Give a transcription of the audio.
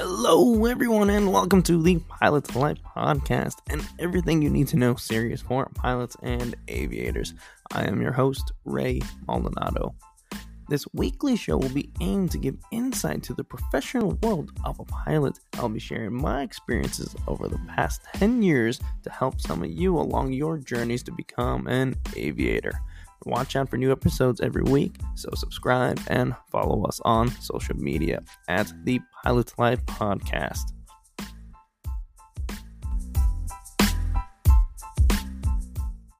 Hello, everyone, and welcome to the Pilots Life podcast and everything you need to know serious for pilots and aviators. I am your host, Ray Maldonado. This weekly show will be aimed to give insight to the professional world of a pilot. I'll be sharing my experiences over the past 10 years to help some of you along your journeys to become an aviator. Watch out for new episodes every week, so subscribe and follow us on social media at the Pilot Life Podcast.